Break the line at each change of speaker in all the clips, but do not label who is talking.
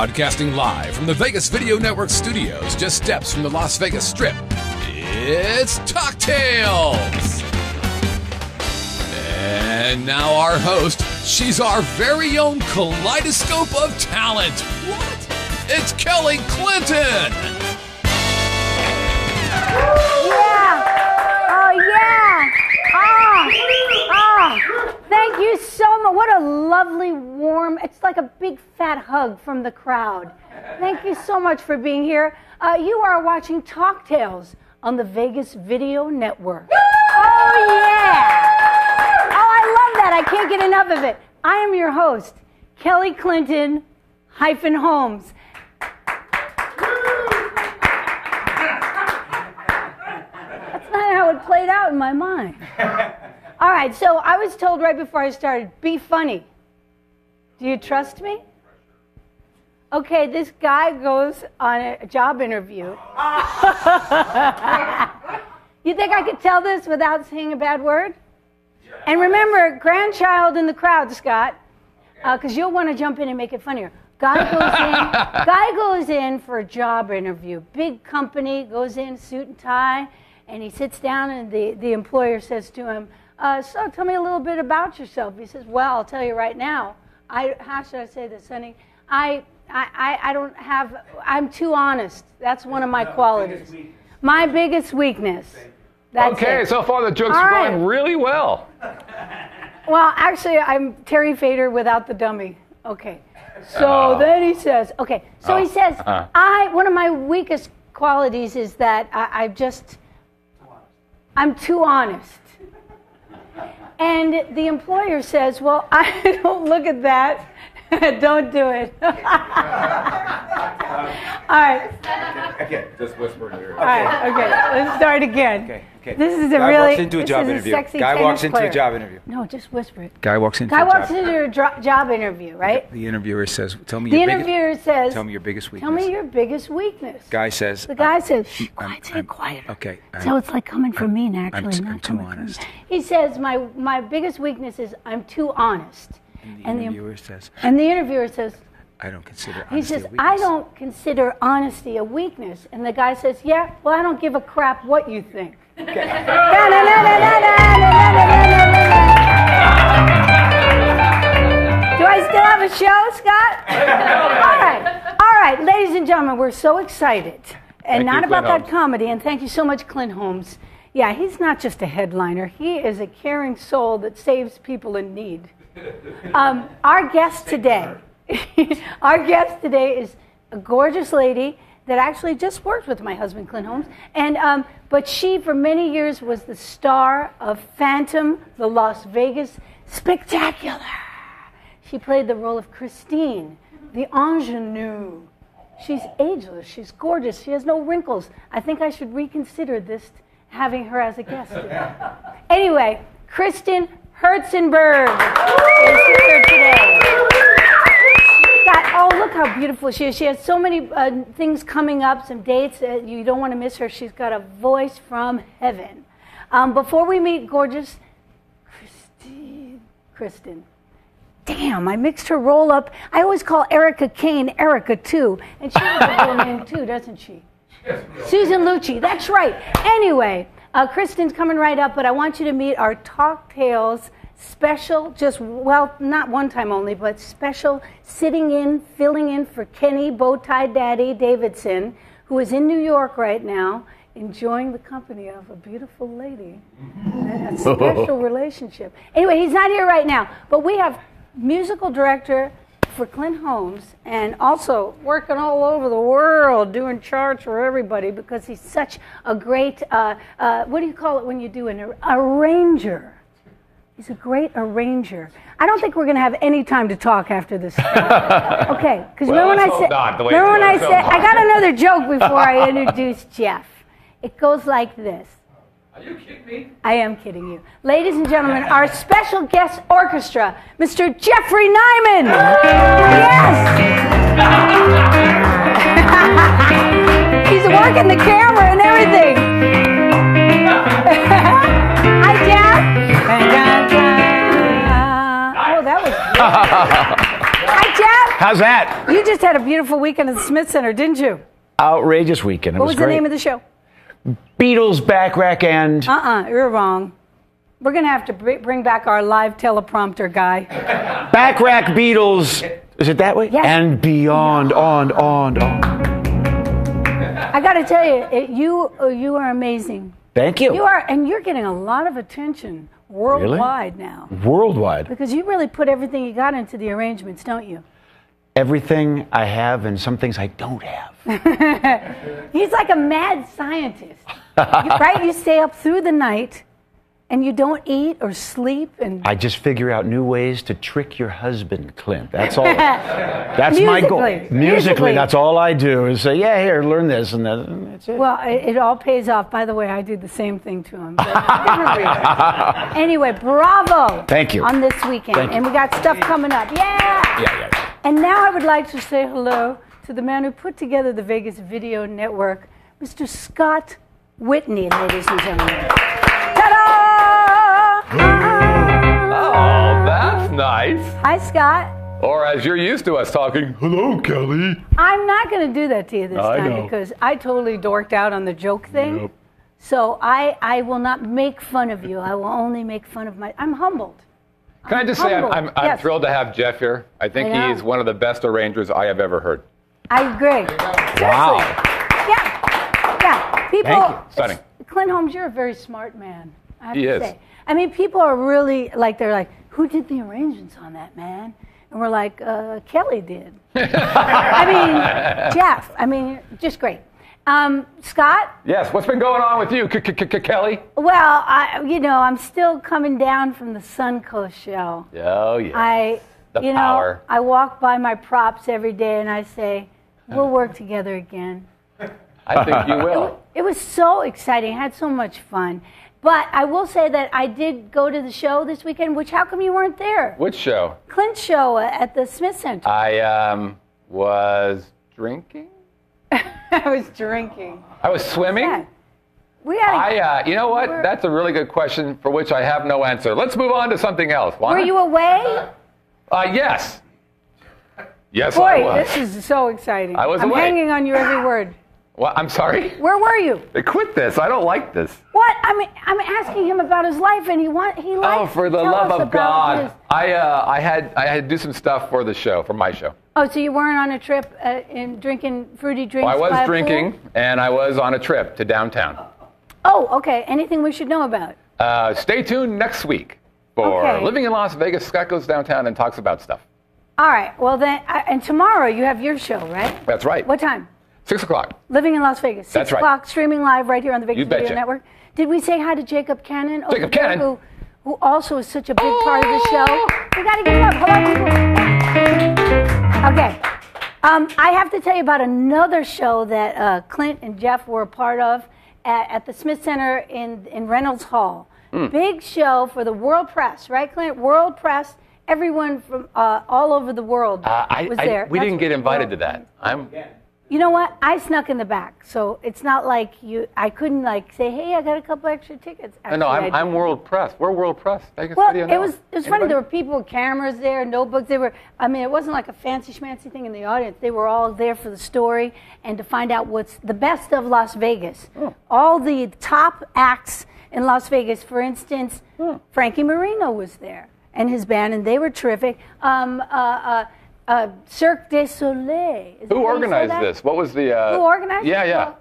Broadcasting live from the Vegas Video Network studios, just steps from the Las Vegas Strip, it's Talk Tales. And now our host, she's our very own kaleidoscope of talent. What? It's Kelly Clinton.
Yeah. Oh, yeah. Ah. Ah. Thank you so much. What a lovely, warm, it's like a big fat hug from the crowd. Thank you so much for being here. Uh, you are watching Talk Tales on the Vegas Video Network. Oh, yeah. Oh, I love that. I can't get enough of it. I am your host, Kelly Clinton hyphen Holmes. That's not how it played out in my mind. All right, so I was told right before I started, be funny. Do you trust me? Okay, this guy goes on a job interview. you think I could tell this without saying a bad word? And remember, grandchild in the crowd, Scott, because you'll want to jump in and make it funnier. Guy goes in. guy goes in for a job interview. Big company goes in suit and tie, and he sits down, and the the employer says to him, uh, "So, tell me a little bit about yourself." He says, "Well, I'll tell you right now. I how should I say this, honey? I I, I, I don't have. I'm too honest. That's one of my qualities. My biggest weakness. That's
okay,
it.
so far the joke's
All right.
going really well.
Well, actually, I'm Terry Fator without the dummy. Okay. So then he says, okay. So he says,
uh-huh.
I one of my weakest qualities is that I, I just I'm too honest. And the employer says, well, I don't look at that. don't do it. All right.
Okay, just whisper in your ear.
All right. Okay. Let's start again.
Okay, okay.
This is a
Guy
really
walks into a
this
job
is
interview.
sexy
Guy walks into a job interview.
No, just whisper it.
Guy walks into
Guy
a
walks
job.
into your dro- job interview, right?
The interviewer says, "Tell me
The
your biggest."
interviewer says,
Tell me your biggest weakness.
Tell me your biggest weakness.
Guy says.
The guy
I'm-
says, Shh,
I'm-
quiet, say
I'm-
it.
Okay.
So
I'm-
it's like coming from me naturally,
t-
not
I'm too
coming from
honest.
He says, my, my biggest weakness is I'm too honest.
The
And the,
interviewer says,
and the interviewer says,
"I don't consider
he says,
a weakness."
I don't consider honesty a weakness. And the guy says, yeah, well, I don't give a crap what you think. Do I still have a show, Scott? All right. All right, ladies and gentlemen, we're so excited. And
Thank
not
you,
about
Clint
that comedy. And thank you so much, Clint Holmes. Yeah, he's not just a headliner, he is a caring soul that saves people in need. Um, our guest today, our guest today is a gorgeous lady that actually just worked with my husband, Clint Holmes. And, um, but she, for many years, was the star of Phantom, the Las Vegas Spectacular. She played the role of Christine, the ingenue. She's ageless. She's gorgeous. She has no wrinkles. I think I should reconsider this, having her as a guest today. Anyway, Kristen Hertzenberg is here today. Oh, look how beautiful she is. She has so many uh, things coming up, some dates that you don't want to miss her. She's got a voice from heaven. Um, before we meet gorgeous Christine, Kristen. Damn, I mixed her roll up. I always call Erica Kane Erica too, and she has a real name too, doesn't she? Susan Lucci, that's right. Anyway, uh, Kristen's coming right up, but I want you to meet our Talk Tales special, just, well, not one time only, but special sitting in, filling in for Kenny Bowtie Daddy Davidson, who is in New York right now, enjoying the company of a beautiful lady. a special relationship. Anyway, he's not here right now, but we have musical director for Clint Holmes and also working all over the world doing charts for everybody because he's such a great, uh, uh, what do you call it when you do an ar- arranger? He's a great arranger. I don't think we're going to have any time to talk after this. okay, because
Well,
remember when I said,
not,
remember when I said, I got another joke before I introduce Jeff. It goes like this.
Are you kidding me?
I am kidding you. Ladies and gentlemen, our special guest orchestra, Mr. Jeffrey Nyman. Yes! He's working the camera and everything. Hi, Jeff. Hi, Jeff.
How's that?
You just had a beautiful weekend at the Smith Center, didn't you?
Outrageous weekend. It
What
was,
was the name of the show?
Beatles Bacharach and
Uh uh-uh, uh, you are wrong. We're going to have to br- bring back our live teleprompter guy.
Bacharach Beatles. Is it that way?
Yes.
And beyond, on, on, on.
I got to tell you, it, you, you are amazing.
Thank you.
You are, and you're getting a lot of attention worldwide now
Worldwide.
because you really put everything you got into the arrangements, don't you?
Everything I have and some things I don't have.
He's like a mad scientist, You- right? You stay up through the night, and you don't eat or sleep, and
I just figure out new ways to trick your husband, Clint. That's all. That's my goal.
Musically.
Musically, that's all I do is say, yeah, here, learn this and that. That's it.
well, it, it all pays off. By the way, I do the same thing to him. but anyway, bravo!
Thank you.
On this weekend, and we got stuff coming up. Yeah.
yeah, yeah, yeah.
And now I would like to say hello to the man who put together the Vegas Video Network, Mr. Scott Whitney, ladies and gentlemen.
Nice.
Hi, Scott.
Or as you're used to us talking, hello, Kelly.
I'm not going to do that to you this
I
time
know.
because I totally dorked out on the joke thing.
Yep.
So I, I will not make fun of you. I will only make fun of my. I'm humbled.
Can I just say I'm, I'm, I'm
Yes.
thrilled to have Jeff here. I think
I
he's one of the best arrangers I have ever heard.
I agree.
Wow.
Yeah. Yeah. People.
Thank you.
Stunning.
Clint Holmes, you're a very smart man. I have
He
to
is.
say. I mean, people are really like they're like, who did the arrangements on that man? And we're like, uh, Kelly did. I mean, Jeff. I mean, just great. Um, Scott.
Yes, what's been going on with you, Kelly?
Well, I, you know, I'm still coming down from the Suncoast show.
Oh, yeah.
I,
The
you
power.
know, I walk by my props every day and I say, we'll work together again.
I think you will.
It was so exciting. I had so much fun. But I will say that I did go to the show this weekend, which how come you weren't there?
Which show?
Clint's show at the Smith Center.
I um, was drinking.
I was drinking.
I was swimming.
Yeah. We had.
I, uh, you know what?
Were-
That's a really good question for which I have no answer. Let's move on to something else.
were
Wanna?
you away?
Uh, yes. Yes, I
Boy,
was.
this is so exciting.
I was
I'm
away.
hanging on your every word.
Well, I'm sorry.
Where were you?
Quit this. I don't like this.
What? I mean, I'm asking him about his life, and he want he likes.
Oh, for the love of God!
his-
I uh, I had I had to do some stuff for the show, for my show.
Oh, so you weren't on a trip uh, and drinking fruity drinks?
I was drinking, and I was on a trip to downtown.
Oh, okay. Anything we should know about?
Uh, stay tuned next week for
Okay.
Living in Las Vegas. Scott goes downtown and talks about stuff.
All right. Well, then, uh, and tomorrow you have your show, right?
That's right.
What time?
Six o'clock.
Living in Las Vegas. Six
That's right.
o'clock, streaming live right here on the Vegas
You
Video
betcha.
Network. Did we say hi to Jacob Cannon?
Jacob
there,
Cannon?
Who, who also is such a big part of the show. We got to give him up. Hello, people. Okay. Um, I have to tell you about another show that uh, Clint and Jeff were a part of at, at the Smith Center in, in Reynolds Hall.
Hmm.
Big show for the world press, right, Clint? World press. Everyone from uh, all over the world
Uh, I,
was
I-
there.
we
That's
didn't get invited
world-
to that. I'm.
You know what? I snuck in the back, so it's not like you. I couldn't like say, "Hey, I got a couple extra tickets."
No, no, I'm, I'm world press. We're world press. Vegas
Well, it was it was funny. There were people with cameras there, notebooks. They were. I mean, it wasn't like a fancy schmancy thing in the audience. They were all there for the story and to find out what's the best of Las Vegas.
Oh.
All the top acts in Las Vegas. For instance,
Hmm.
Frankie Moreno was there and his band, and they were terrific. Um, uh, uh, uh, Cirque du Soleil. Is
Who
how you say
organized this? What was the? Uh,
Who organized
Yeah,
it?
yeah.
Well-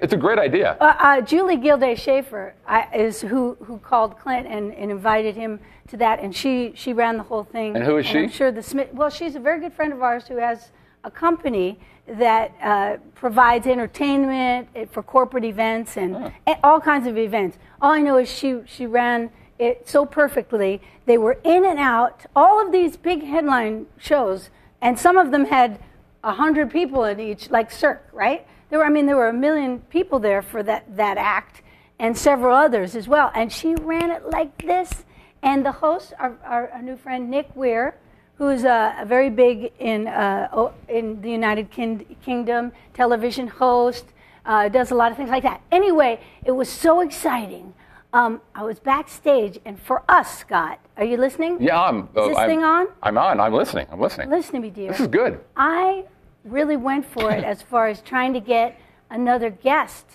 It's a great idea.
Uh, uh, Julie Gilday Schaefer is who, who called Clint and, and invited him to that, and she, she ran the whole thing.
And who is
I'm
she?
sure the Smith. Well, she's a very good friend of ours who has a company that uh, provides entertainment eh, for corporate events and, and all kinds of events. All I know is she she ran it so perfectly. They were in and out. All of these big headline shows, and some of them had a hundred people in each, like Cirque, right? There were, I mean, there were a million people there for that that act, and several others as well. And she ran it like this. And the host, our, our, our new friend Nick Weir, who's uh, a very big in uh, in the United Kin- Kingdom, television host, uh, does a lot of things like that. Anyway, it was so exciting. Um, I was backstage, and for us, Scott, are you listening?
Yeah, I'm.
Is this
I'm,
thing on?
I'm on. I'm listening. I'm listening.
Listen to me, dear.
This is good.
I really went for it as far as trying to get another guest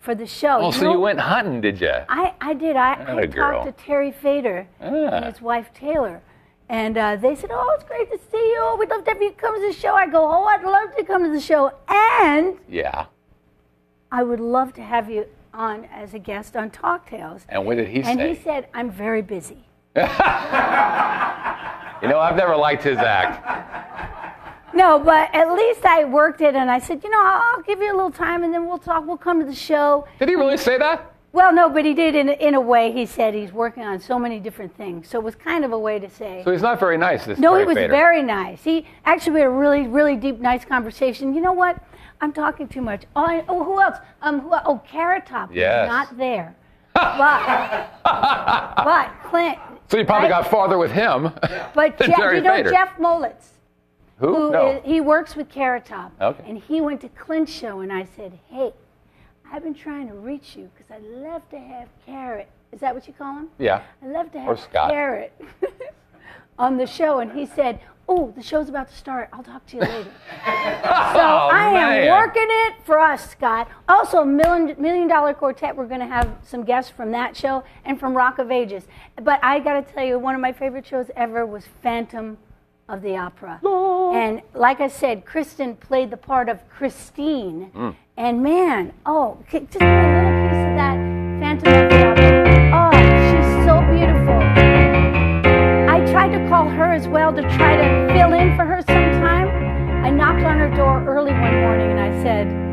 for the show.
Oh, so
know-
you went hunting, did you?
I, I did. I, I talked to Terry Fator and
Ah.
his wife Taylor. And uh, they said, Oh, it's great to see you. We'd love to have you come to the show. I go, Oh, I'd love to come to the show. And
Yeah.
I would love to have you on as a guest on Talk Tales.
And what did he
And
say?
And he said, I'm very busy.
you know, I've never liked his act.
No, but at least I worked it and I said, You know, I'll give you a little time and then we'll talk. We'll come to the show.
Did he really say that?
Well, no, but he did in, in a way. He said he's working on so many different things. So it was kind of a way to say.
So he's not very nice. This
No, he was very nice. He actually we had a really, really deep, nice conversation. You know what? I'm talking too much. Oh, I, oh who else? Um, who, oh, Carrot Top
Yes.
not there. but, but Clint.
So you probably
right?
got farther with him
But Jeff, you know
Fator.
Jeff Molitz,
Who?
who
no.
is- he works with Carrot Top.
Okay.
And he went to Clint's show, and I said, "Hey, I've been trying to reach you because I'd love to have Carrot. Is that what you call him?
yeah.
I'd love to
Or
have
Scott.
Carrot on the show. And he said, Oh, the show's about to start. I'll talk to you later. so I am
Oh, man.
working it for us, Scott. Also, Million, Million Dollar Quartet, we're going to have some guests from that show and from Rock of Ages. But I got to tell you, one of my favorite shows ever was Phantom of the Opera. And like I said, Kristen played the part of Christine.
Mm.
And man, oh, just a little piece of that early one morning and I said,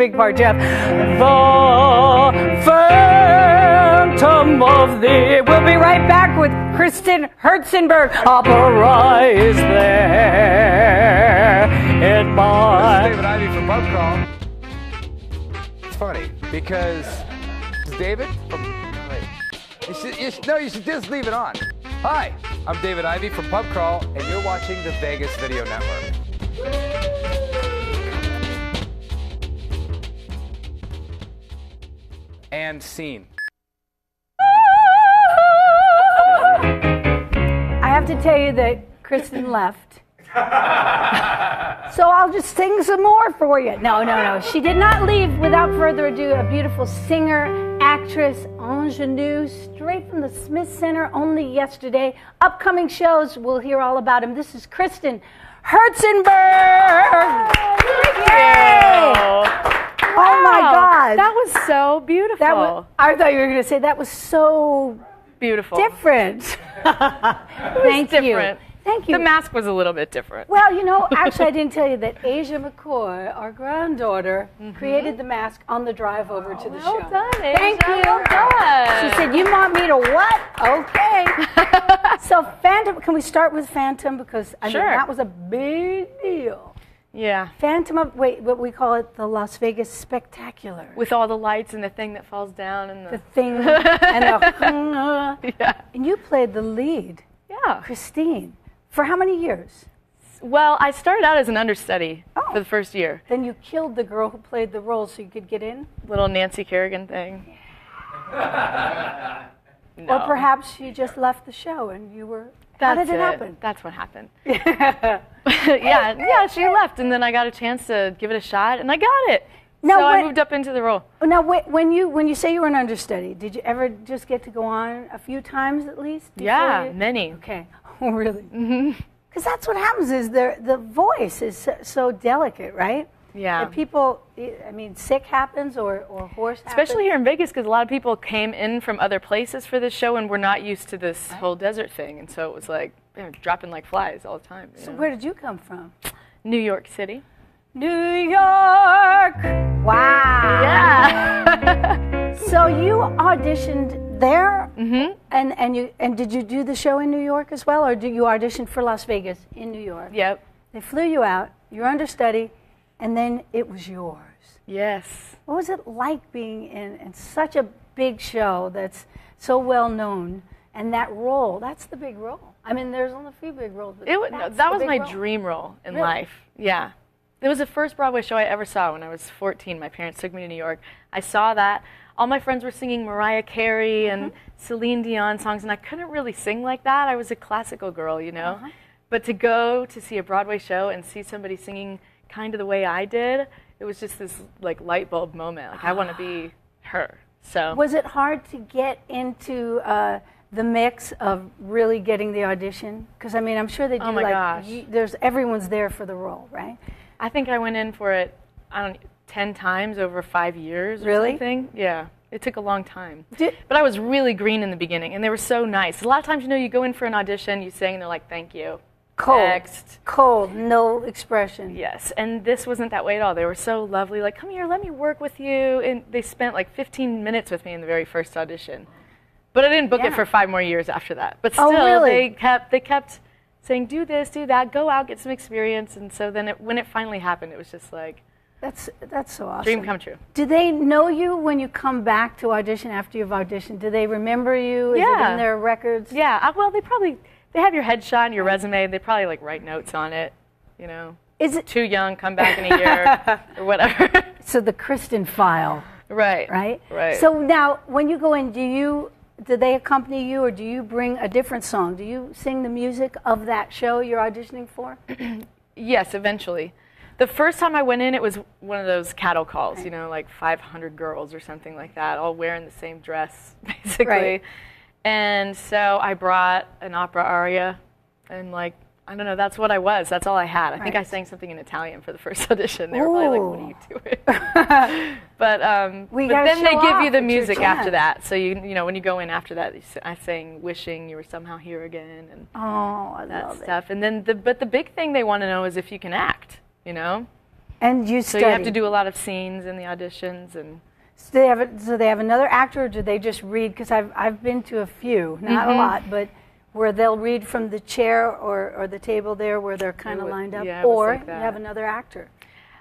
big part, Jeff. The Phantom of the. We'll be right back with Kristen Hertzenberg. Opera is there in my.
David Ivy from Pub Crawl. It's funny because David oh, from. You should, you should, no, you should just leave it on. Hi, I'm David Ivy from Pub Crawl, and you're watching the Vegas Video Network. And scene.
I have to tell you that Kristen left. so I'll just sing some more for you. No, no, no. She did not leave without further ado. A beautiful singer, actress, ingenue, straight from the Smith Center only yesterday. Upcoming shows, we'll hear all about him. This is Kristen Hertzenberg. Yay! Oh my God.
That was so beautiful.
That was, I thought you were going to say that was so
beautiful.
different. Thank
different.
you. Thank you.
The mask was a little bit different.
Well, you know, actually, I didn't tell you that Asia McCoy, our granddaughter, mm-hmm. created the mask on the drive over to the.
Well
show.
done,
Thank you.
Well done.
She said, "You want me to what? Okay." so, Phantom. Can we start with Phantom because I
Sure.
mean that was a big deal.
Yeah.
Phantom of wait, what we call it, the Las Vegas Spectacular.
With all the lights and the thing that falls down and
the
the.
thing and the
yeah.
and you played the lead,
Yeah.
Christine, for how many years?
Well, I started out as an understudy
Oh.
for the first year.
Then you killed the girl who played the role so you could get in?
Little Nancy Kerrigan thing. No.
Or perhaps you just left the show and you were How
That's
did it,
it.
happen?
That's what happened. yeah, yeah. She left, and then I got a chance to give it a shot, and I got it.
Now,
so I moved up into the role.
Now, when you when you say you were an understudy, did you ever just get to go on a few times at least?
Yeah,
you-
many.
Okay. Oh, really? Mm-hmm. Because that's what happens is the the voice is so, so delicate, right?
Yeah.
People, I mean, sick happens or or.
Especially
happens.
here in Vegas, because a lot of people came in from other places for this show, and we're not used to this whole desert thing, and so it was like you know, dropping like flies all the time.
So
know.
where did you come from?
New York City.
New York. Wow.
Yeah.
So you auditioned there, mm-hmm. and and you and did you do the show in New York as well, or did you audition for Las Vegas in New York?
yep.
They flew you out. You're understudy, and then it was yours.
Yes.
What was it like being in, in such a big show that's so well known, and that role? That's the big role. I mean, there's only a few big roles. But
It was,
that's
that was my
role.
dream role in
Really?
life. Yeah. It was the first Broadway show I ever saw when I was 14. My parents took me to New York. I saw that. All my friends were singing Mariah Carey and
Mm-hmm.
Celine Dion songs, and I couldn't really sing like that. I was a classical girl, you know?
Uh-huh.
But to go to see a Broadway show and see somebody singing kind of the way I did, it was just this like light bulb moment. Like, I want to be her. So.
Was it hard to get into uh, the mix of really getting the audition? Because I mean, I'm sure they do.
Oh my
like,
gosh.
you- there's everyone's there for the role, right?
I think I went in for it, I don't ten times over five years or
Really?
something. Yeah. It took a long time.
Did-
but I was really green in the beginning, and they were so nice. A lot of times, you know, you go in for an audition, you sing, and they're like, thank you.
Cold, cold, no expression.
Yes, and this wasn't that way at all. They were so lovely, like, come here, let me work with you. And they spent like 15 minutes with me in the very first audition. But I didn't book
Yeah.
it for five more years after that. But
Oh,
still,
really?
they kept they kept saying, do this, do that, go out, get some experience. And so then it, when it finally happened, it was just like
That's that's so awesome.
dream come true.
Do they know you when you come back to audition after you've auditioned? Do they remember you? Is it
Yeah.
in their records?
Yeah, uh, well, they probably they have your headshot and your resume. They probably like write notes on it. You know,
Is it
too young, come back in a year or whatever.
so the Kristen file,
right.
right?
Right.
So now, when you go in, do you do they accompany you, or do you bring a different song? Do you sing the music of that show you're auditioning for?
Yes, eventually. The first time I went in, it was one of those cattle calls, you know, like 500 girls or something like that, all wearing the same dress, basically.
Right.
And so I brought an opera aria, and like, I don't know, that's what I was. That's all I had. I think I sang something in Italian for the first audition. They were probably like, what are you doing? but um, but then they give you the music after that. So you you know when you go in after that, I sang "Wishing You Were Somehow Here Again" and
Oh,
that
love it.
stuff. And then the but the big thing they want to know is if you can act. You know,
And you
so you have to do a lot of scenes in the auditions and.
So they have a, so they have another actor, or do they just read? Because I've I've been to a few, not
Mm-hmm.
a lot, but where they'll read from the chair or, or the table there where they're kind of lined up,
yeah,
or
like
you have another actor.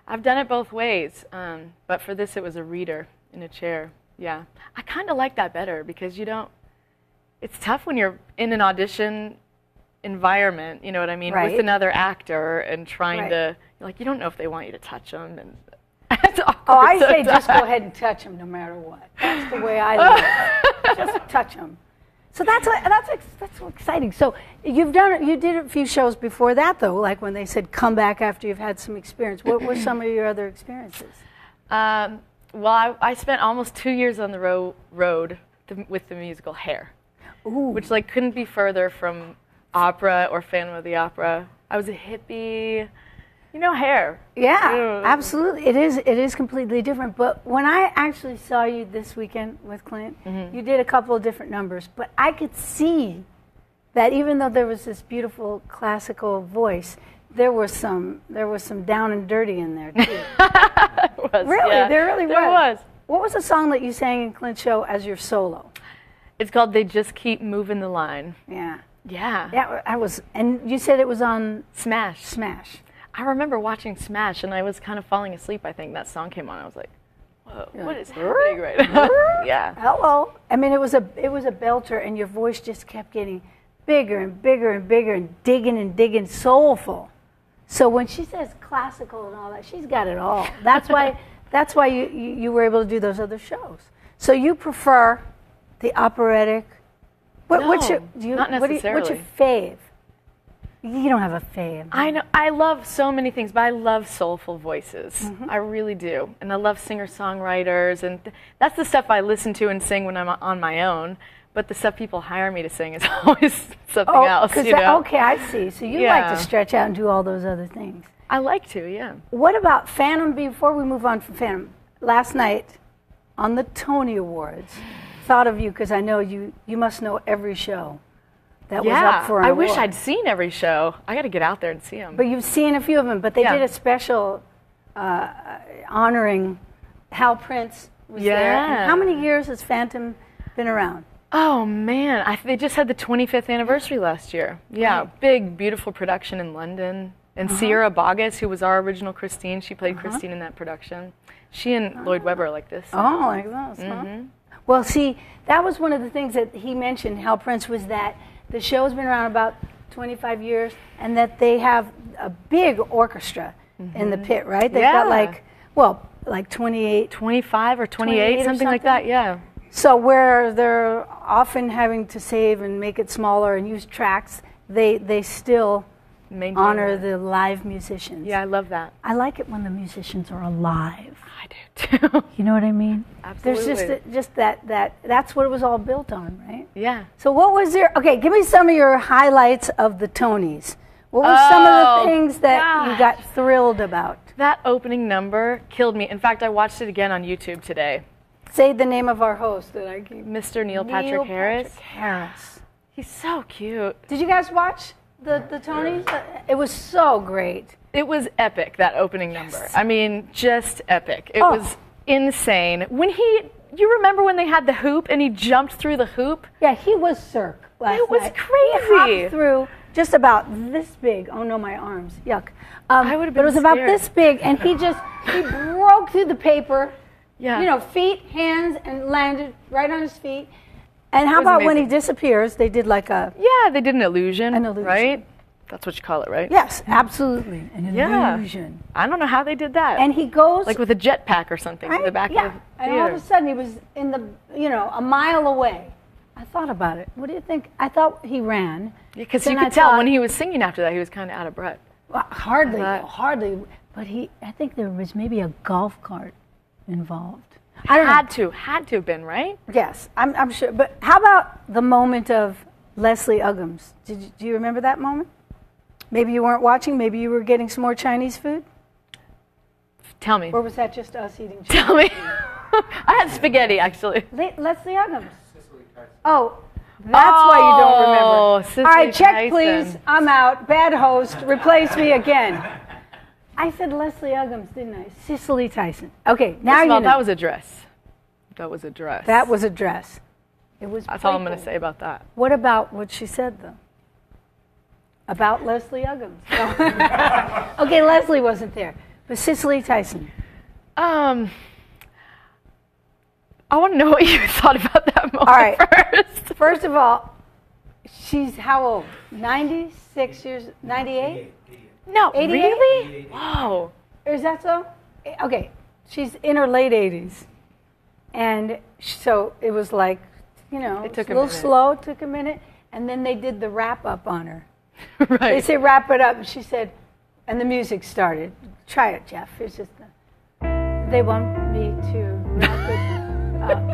I've done it both ways, um, but for this it was a reader in a chair. Yeah, I kind of like that better because you don't. It's tough when you're in an audition environment. You know what I mean?
Right.
With another actor and trying
Right.
to like you don't know if they want you to touch them and. it's
Oh, I say just go ahead and touch them no matter what. That's the way I live. just touch them. So that's what, that's so exciting. So you've done you did a few shows before that though, like when they said come back after you've had some experience. What were some of your other experiences?
Um, well, I, I spent almost two years on the ro- road th- with the musical Hair, which like couldn't be further from opera or Phantom of the Opera. I was a hippie, you know, Hair. Yeah,
absolutely. It is. It is completely different. But when I actually saw you this weekend with Clint,
Mm-hmm.
you did a couple of different numbers. But I could see that even though there was this beautiful classical voice, there was some there was some down and dirty in there too.
Was,
really,
yeah.
there really
there
was.
was.
What was the song that you sang in Clint's show as your solo?
It's called They Just Keep Moving the Line.
Yeah,
Yeah.
yeah. I was, and you said it was on
Smash.
Smash.
I remember watching Smash and I was kind of falling asleep. I think that song came on. I was like, whoa, what is happening right now? yeah.
Hello. I mean, it was a it was a belter, and your voice just kept getting bigger and bigger and bigger, and digging and digging, soulful. So when she says classical and all that, she's got it all. That's why that's why you, you, you were able to do those other shows. So you prefer the operatic. What, what's
No,
your do you,
not
what you- what's your fave? You don't have a fave.
I know I love so many things, but I love soulful voices.
Mm-hmm.
I really do, and I love singer-songwriters, and th- that's the stuff I listen to and sing when I'm on my own. But the stuff people hire me to sing is always something else. You know?
okay, I see. So you like to stretch out and do all those other things.
I like to, yeah.
What about Phantom? Before we move on from Phantom, last night on the Tony Awards, thought of you because I know you. You must know every show that was
yeah,
up for an
I wish
award.
I'd seen every show. I got to get out there and see them.
But you've seen a few of them. But they
Yeah.
did a special uh, honoring Hal Prince was there. And
Yeah.
how many years has Phantom been around?
Oh man, I, they just had the 25th anniversary last year. Yeah, big, beautiful production in London. And
Uh-huh.
Sierra Boggess, who was our original Christine, she played Christine in that production. She and Lloyd Webber are like this.
Oh, like huh?
Mm-hmm.
Well, see, that was one of the things that he mentioned, Hal Prince, was that the show's been around about 25 years and that they have a big orchestra in the pit, right? They've got
Mm-hmm.
Like, well, like 28.
25 or 28,
28 or
something like that. Yeah.
So where they're often having to save and make it smaller and use tracks, they, they still
Maintain
honor
that.
the live musicians.
Yeah, I love that.
I like it when the musicians are alive.
I do too.
You know what I mean?
Absolutely.
There's just a, just that that that's what it was all built on, right?
Yeah.
So what was your okay? Give me some of your highlights of the Tonys. What were some of
Oh,
the things that you got thrilled about?
That opening number killed me. In fact, I watched it again on YouTube today.
Say the name of our host that I keep.
Mr. Neil Patrick
Neil
Harris.
Patrick Harris.
He's so cute.
Did you guys watch the the Tonys? It was so great.
It was epic, that opening number. I mean, just epic. It
Oh.
was insane. When he, you remember when they had the hoop and he jumped through the hoop?
Yeah, he was Cirque last
It was
night.
crazy.
He hopped through just about this big. Oh no, my arms! Yuck. Um,
I would've
But it
been
was about this big, and he just he broke through the paper.
Yeah.
You know, feet, hands, and landed right on his feet. And how about when he disappears? They did like a
Yeah, they did an illusion.
An illusion.
Right? That's what you call it, right?
yes, absolutely an
Yeah.
illusion.
I don't know how they did that.
And he goes
like with a jetpack or something in
right?
the back
yeah.
of the theater.
and all of a sudden he was in the you know a mile away. I thought about it. What do you think? I thought he ran.
Because
Then
you
I
could tell
thought-
when he was singing after that, he was kind of out of breath.
Well, hardly,
Right.
hardly. But he, I think there was maybe a golf cart involved. I don't know.
Had to, had to have been, right?
Yes, I'm, I'm sure. But how about the moment of Leslie Uggams? Did you, do you remember that moment? Maybe you weren't watching. Maybe you were getting some more Chinese food,
Tell me.
or was that just us eating? Chinese?
Tell me. I had spaghetti, actually.
Le- Leslie Uggams. Oh, that's why you don't
Oh,
remember.
Cicely
All right, check
Tyson.
please. I'm out. Bad host. Replace me again. I said Leslie Uggams, didn't I? Cicely Tyson. Okay, now
First of
you
all,
know.
that was a dress. That was a dress.
That was a dress. It was.
That's all I'm going to say about that.
What about what she said though? About Leslie Uggams. No. okay, Leslie wasn't there, but Cicely Tyson.
Um, I want to know what you thought about that moment
All right.
first.
First of all, she's how old? 96 years, 98?
No,
88?
really? Whoa.
Is that so? Okay, she's in her late 80s. And so it was like, you know,
It took
a
a
little
minute.
slow, took a minute. And then they did the wrap up on her. They say wrap it up, and she said, and the music started. Try it, Jeff. It's just, the, they want me to wrap it up,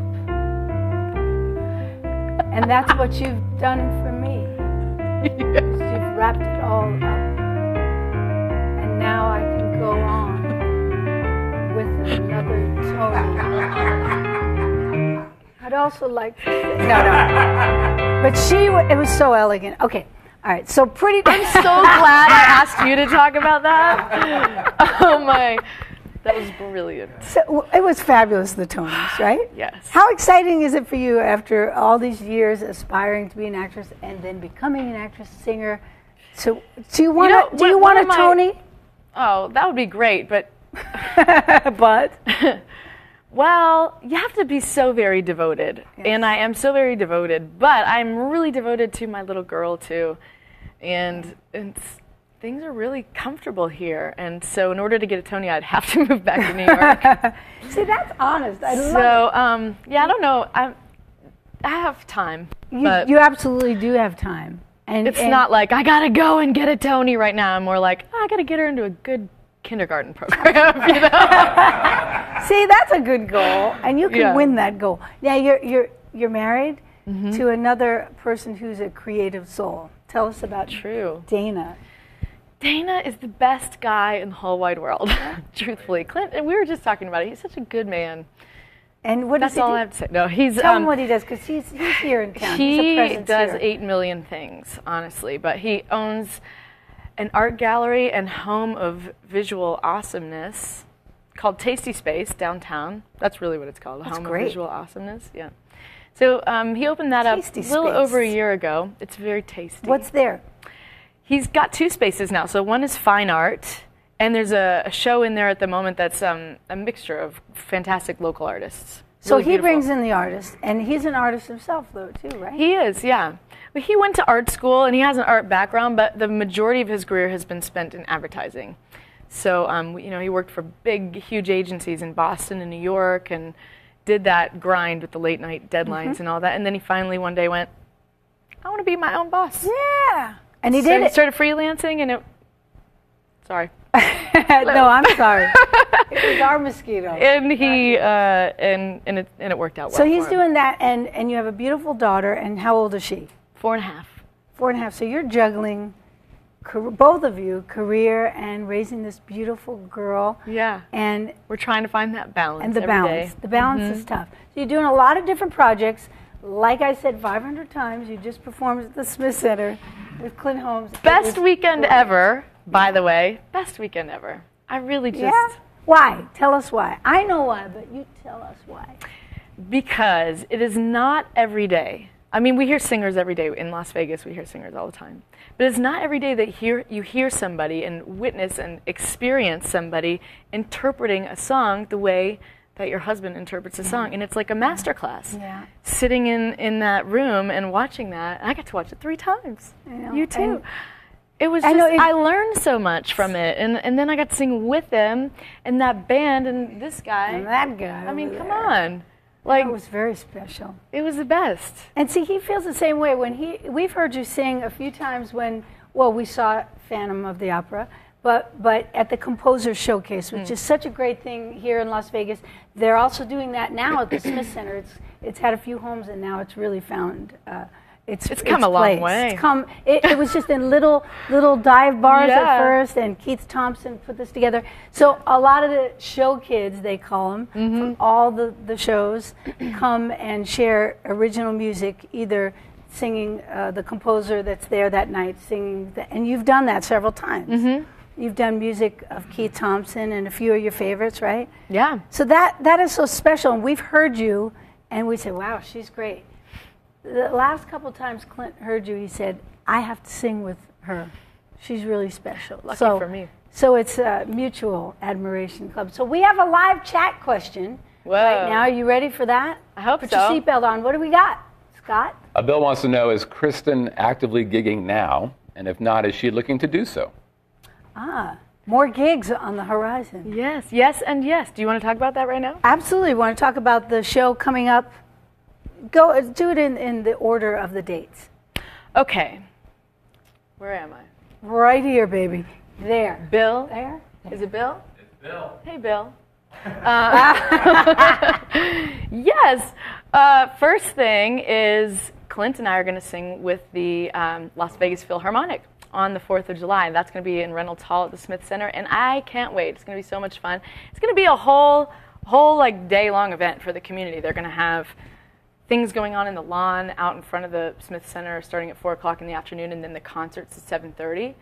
and that's what you've done for me. is You've wrapped it all up, and now I can go on with another Tony. I'd also like to say, no, no, but she, it was so elegant. Okay, all right. So pretty.
I'm so glad I asked you to talk about that. Oh my. That was brilliant.
So it was fabulous, the Tonys, right?
Yes.
How exciting is it for you after all these years aspiring to be an actress and then becoming an actress, singer? So, do you want
know,
to? Do you want a Tony?
Oh, that would be great, but
but
well, you have to be so very devoted. And I am so very devoted, but I'm really devoted to my little girl too. And it's, things are really comfortable here. And so in order to get a Tony, I'd have to move back to New York.
see, that's honest. I love
so, um, yeah, I don't know. I I have time.
You, you absolutely do have time. And
It's
and-
not like I gotta go and get a Tony right now. I'm more like "Oh, I gotta get her into a good kindergarten program. you know?
See, that's a good goal, and you can
Yeah.
win that goal. Now you're you're you're married to another person who's a creative soul. Tell us about
True.
Dana.
Dana is the best guy in the whole wide world. Truthfully, Clint. And we were just talking about it. He's such a good man.
And what does
That's all
do?
I have to say. No, he's
Tell
um,
him what he does, because he's he's here in town. He's a
he does
here.
eight million things, honestly. But he owns an art gallery and home of visual awesomeness called Tasty Space downtown. That's really what it's called. A
That's
home
great.
of visual awesomeness. Yeah. So um, he opened that
Tasty
up a little
Space.
over a year ago. It's very tasty.
What's there?
He's got two spaces now. So one is fine art, and there's a, a show in there at the moment that's um, a mixture of fantastic local artists.
So
Really
he
beautiful.
brings in the artist, and he's an artist himself, though, too, right?
He is, yeah. But he went to art school and he has an art background, but the majority of his career has been spent in advertising. So, um, you know, he worked for big, huge agencies in Boston and New York and did that grind with the late night deadlines
Mm-hmm.
and all that. And then he finally one day went, I want to be my own boss.
yeah, and he
so
did
he
it.
started freelancing and it. Sorry.
no, I'm sorry. it was our mosquito.
And he, uh, and, and, it, and it worked out well.
so he's doing that, and and you have a beautiful daughter. And how old is she?
four and a half.
Four and a half. So you're juggling, both of you, career and raising this beautiful girl.
Yeah.
And
We're trying to find that balance.
and the balance.
day.
The balance is mm-hmm. tough. So you're doing a lot of different projects. Like I said 500 times, you just performed at the Smith Center with Clint Holmes.
Best weekend
great.
ever, by the way. Best weekend ever. I really just
Yeah. Why? Tell us why. I know why, but you tell us why.
because it is not every day. I mean, we hear singers every day in Las Vegas. We hear singers all the time, but it's not every day that hear you hear somebody and witness and experience somebody interpreting a song the way that your husband interprets a mm-hmm. song, and it's like a master class.
Yeah.
Sitting in in that room and watching that, I got to watch it three times. You too.
and-
it was
I
just
know it-
I learned so much from it, and and then I got to sing with them and that band and this guy.
And that guy.
I mean, come
there.
on, like
It was very special.
it was the best.
And see, he feels the same way when he. We've heard you sing a few times when, well, we saw Phantom of the Opera, but but at the Composer Showcase, which is such a great thing here in Las Vegas. They're also doing that now at the Smith Center. It's it's had a few homes, and now it's really found. Uh, it's,
It's come a long
place.
way.
It's come. It, it was just in little little dive bars at first, and Keith Thompson put this together. So a lot of the show kids, they call them,
Mm-hmm.
from all the, the shows, come and share original music, either singing uh, the composer that's there that night, singing, the, and you've done that several times.
Mm-hmm.
You've done music of Keith Thompson and a few of your favorites, right?
Yeah.
So that that is so special, and we've heard you, and we say, "Wow, she's great." The last couple times Clint heard you, he said, "I have to sing with her. She's really special."
Lucky
so,
for me.
So it's a mutual admiration club. So we have a live chat question
Whoa.
right now. Are you ready for that?
I hope
Put
so.
Put your seatbelt on. What do we got, Scott?
Uh, Bill wants to know Is Kristen actively gigging now? And if not, is she looking to do so?
Ah, more gigs on the horizon.
Yes, yes, and yes. Do you want to talk about that right now?
Absolutely. We Want to talk about the show coming up? Go do it in, in the order of the dates.
Okay. Where am I?
Right here, baby. There.
Bill?
There.
Is it Bill? It's Bill. Hey, Bill. Uh, yes. Uh, first thing is Clint and I are going to sing with the um, Las Vegas Philharmonic on the 4th of July. That's going to be in Reynolds Hall at the Smith Center, and I can't wait. It's going to be so much fun. It's going to be a whole, whole like day-long event for the community. They're going to have things going on in the lawn out in front of the Smith Center starting at 4 o'clock in the afternoon, and then the concerts at 7.30.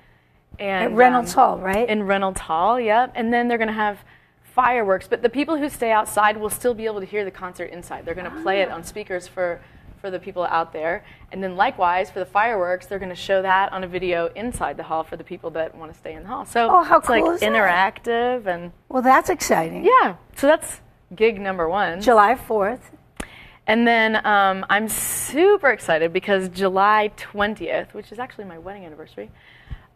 And,
At Reynolds
um,
Hall, right?
in Reynolds Hall, yep. And then they're going to have fireworks, but the people who stay outside will still be able to hear the concert inside. They're going to play it
Ah.
on speakers for for the people out there. And then likewise for the fireworks, they're going to show that on a video inside the hall for the people that want to stay in the hall. So
Oh, how
it's like
cool that?
interactive and
well, that's exciting.
yeah. So that's gig number 1.
July 4th.
And then um, I'm super excited because July 20th, which is actually my wedding anniversary,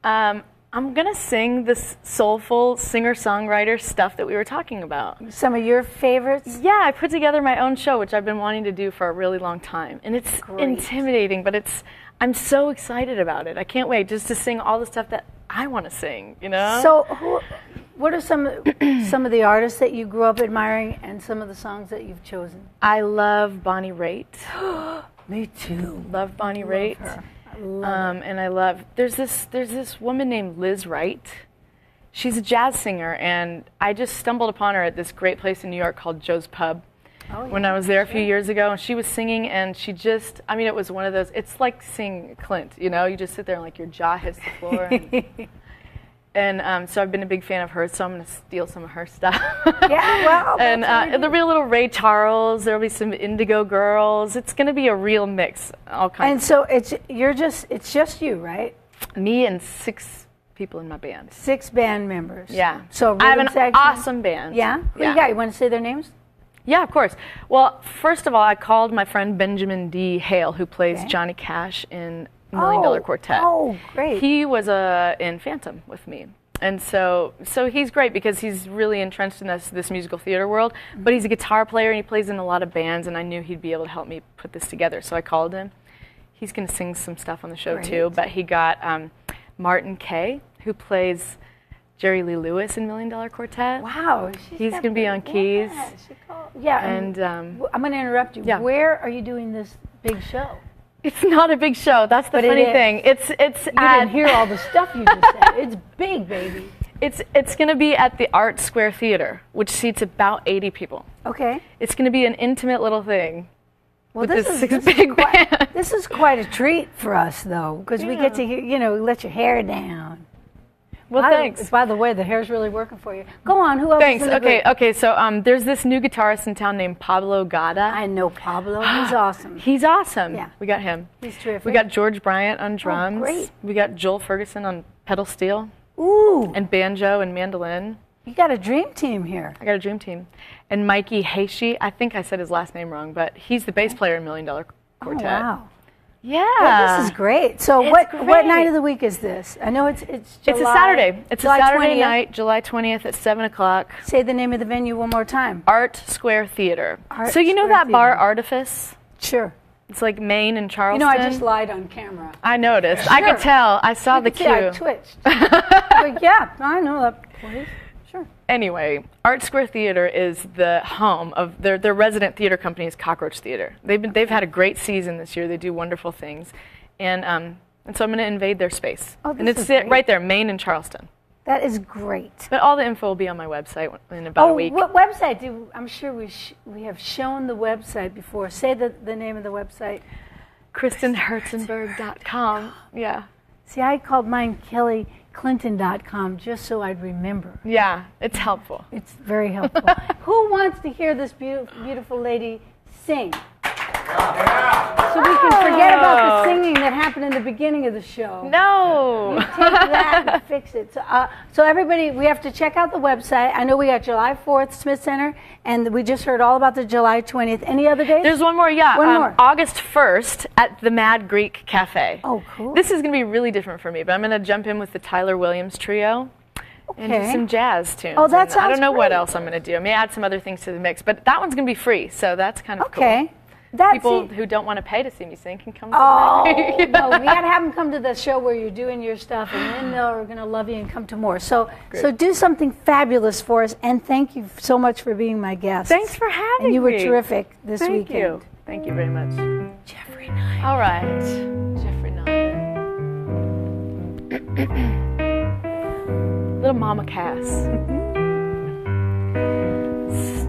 um, I'm going to sing this soulful singer songwriter stuff that we were talking about.
Some of your favorites.
Yeah, I put together my own show, which I've been wanting to do for a really long time. And it's
Great.
intimidating, but it's I'm so excited about it. I can't wait just to sing all the stuff that I want to sing. You know.
So, who, what are some some of the artists that you grew up admiring, and some of the songs that you've chosen?
I love Bonnie Raitt.
Me too.
love Bonnie Raitt.
her. I love
Um, and I love there's this there's this woman named Lizz Wright. She's a jazz singer, and I just stumbled upon her at this great place in New York called Joe's Pub.
Oh,
when I was there a few years ago, and she was singing, and she just, I mean, it was one of those, it's like seeing Clint, you know? You just sit there and like your jaw hits the floor. And, and um, so I've been a big fan of hers, so I'm going to steal some of her stuff.
Yeah, well,
and uh, there'll be a little Ray Charles, there'll be some Indigo Girls. It's going to be a real mix, all kinds
And so it's you're just it's just you, right?
me and six people in my band.
Six band members.
Yeah.
So
I have an
section-
awesome band.
Yeah. Who
Yeah.
you got? You want to say their names?
Yeah, of course. Well, first of all, I called my friend Benjamin D. Hale, who plays
Okay.
Johnny Cash in Million Dollar
Oh,
Quartet.
oh, great.
He was uh, in Phantom with me. And so, so he's great because he's really entrenched in this, this musical theater world. But he's a guitar player and he plays in a lot of bands. And I knew he'd be able to help me put this together. So I called him. He's going to sing some stuff on the show too. But he got um, Martin Kaye, who plays Jerry Lee Lewis in Million Dollar Quartet.
Wow.
he's gonna be on keys.
Yeah. she called- yeah
And um,
I'm going to interrupt you.
yeah.
Where are you doing this big show?
It's not a big show. That's the
But
funny
is.
thing. It's it's
You
at,
didn't hear all the stuff you just said. It's big, baby.
it's it's going to be at the Art Square Theater, which seats about 80 people.
Okay.
It's going to be an intimate little thing.
Well, this is, this,
big
is quite, this is quite a treat for us, though, because we get to hear, you know, let your hair down.
Well,
By,
thanks.
By the way, the hair's really working for you. Go on. Who else?
Thanks.
Is
Okay,
group?
okay. So um, there's this new guitarist in town named Pablo Gada.
I know Pablo. He's awesome.
He's awesome.
Yeah.
We got him.
He's terrific.
We got George Bryant on drums.
great.
We got Joel Ferguson on pedal steel
Ooh,
and banjo and mandolin.
you got a dream team here.
I got a dream team. And Mikey Heishi, I think I said his last name wrong, but he's the bass player in Million Dollar
Oh,
Quartet.
wow.
Yeah.
Well, this is great. So,
It's
what what night of the week is this? I know it's it's July,
It's a Saturday. It's
July
a Saturday
20th.
night, July 20th at 7 o'clock.
Say the name of the venue one more time.
Art Square Theater.
Art
so you know
Square
that bar Artifice?
Sure.
It's like Main and Charleston.
You know, I just lied on camera.
I noticed. I could tell. I saw the
See, I
cue.
twitched. but yeah, I know that place. Sure.
Anyway, Art Square Theater is the home of their their resident theater company is Cockroach Theater. They've been they've had a great season this year. They do wonderful things, and um and so I'm going to invade their space.
Oh,
and
this
it's
is great.
right there, Main and Charleston.
That is great.
But all the info will be on my website in about
Oh,
a week.
what website? Do I'm sure we sh- we have shown the website before. Say the, the name of the website.
KristenHertzenberg.com. Yeah.
See, I called mine KellyClinton.com just so I'd remember.
Yeah, it's helpful.
It's very helpful. Who wants to hear this beautiful, beautiful lady sing? So we can forget about the singing that happened in the beginning of the show.
No.
Take that and fix it. So, uh, so everybody, we have to check out the website. I know we got July 4th, Smith Center, and we just heard all about the July 20th. Any other dates?
There's one more, yeah.
One
um,
more.
August 1st at the Mad Greek Cafe.
Oh, cool.
This is going to be really different for me, but I'm going to jump in with the Tyler Williams Trio and do some jazz tunes.
Oh, that
And I don't know what else I'm going to do. I may add some other things to the mix, but that one's going to be free, so that's kind of cool.
okay.
cool.
That's
People who don't want to pay to see me sing can come.
Oh,
to the
no, we got to have them come to the show where you're doing your stuff, and then they're going to love you and come to more. So, so do something fabulous for us, and thank you so much for being my guest.
Thanks for having
And you were
me.
terrific this
Thank
weekend.
you. Thank you very much.
Jeffrey Knight.
All right, Jeffrey Nunn. Little Mama Cass.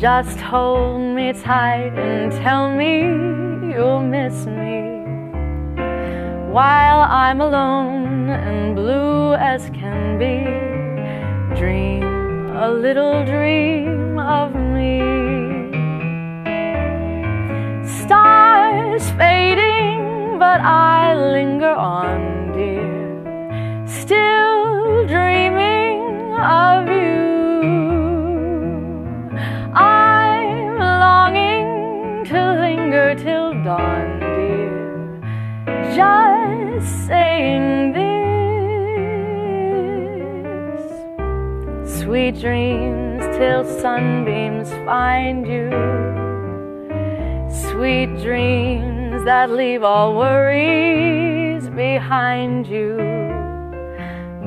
Just hold me tight and tell me you'll miss me. While I'm alone and blue as can be, dream a little dream of me stars fading but I linger on, dear, still dreaming of dawn, dear, just saying this. Sweet dreams till sunbeams find you. Sweet dreams that leave all worries behind you.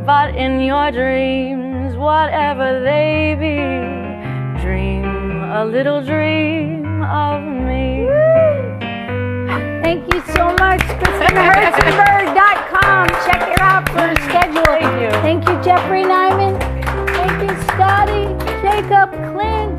But in your dreams, whatever they be, dream a little dream of.
Thank you so much, KristenHertzenberg.com. Check her out for her schedule.
Thank you.
Thank you, Jeffrey Nyman. Thank you, Scotty, Jacob, Clint,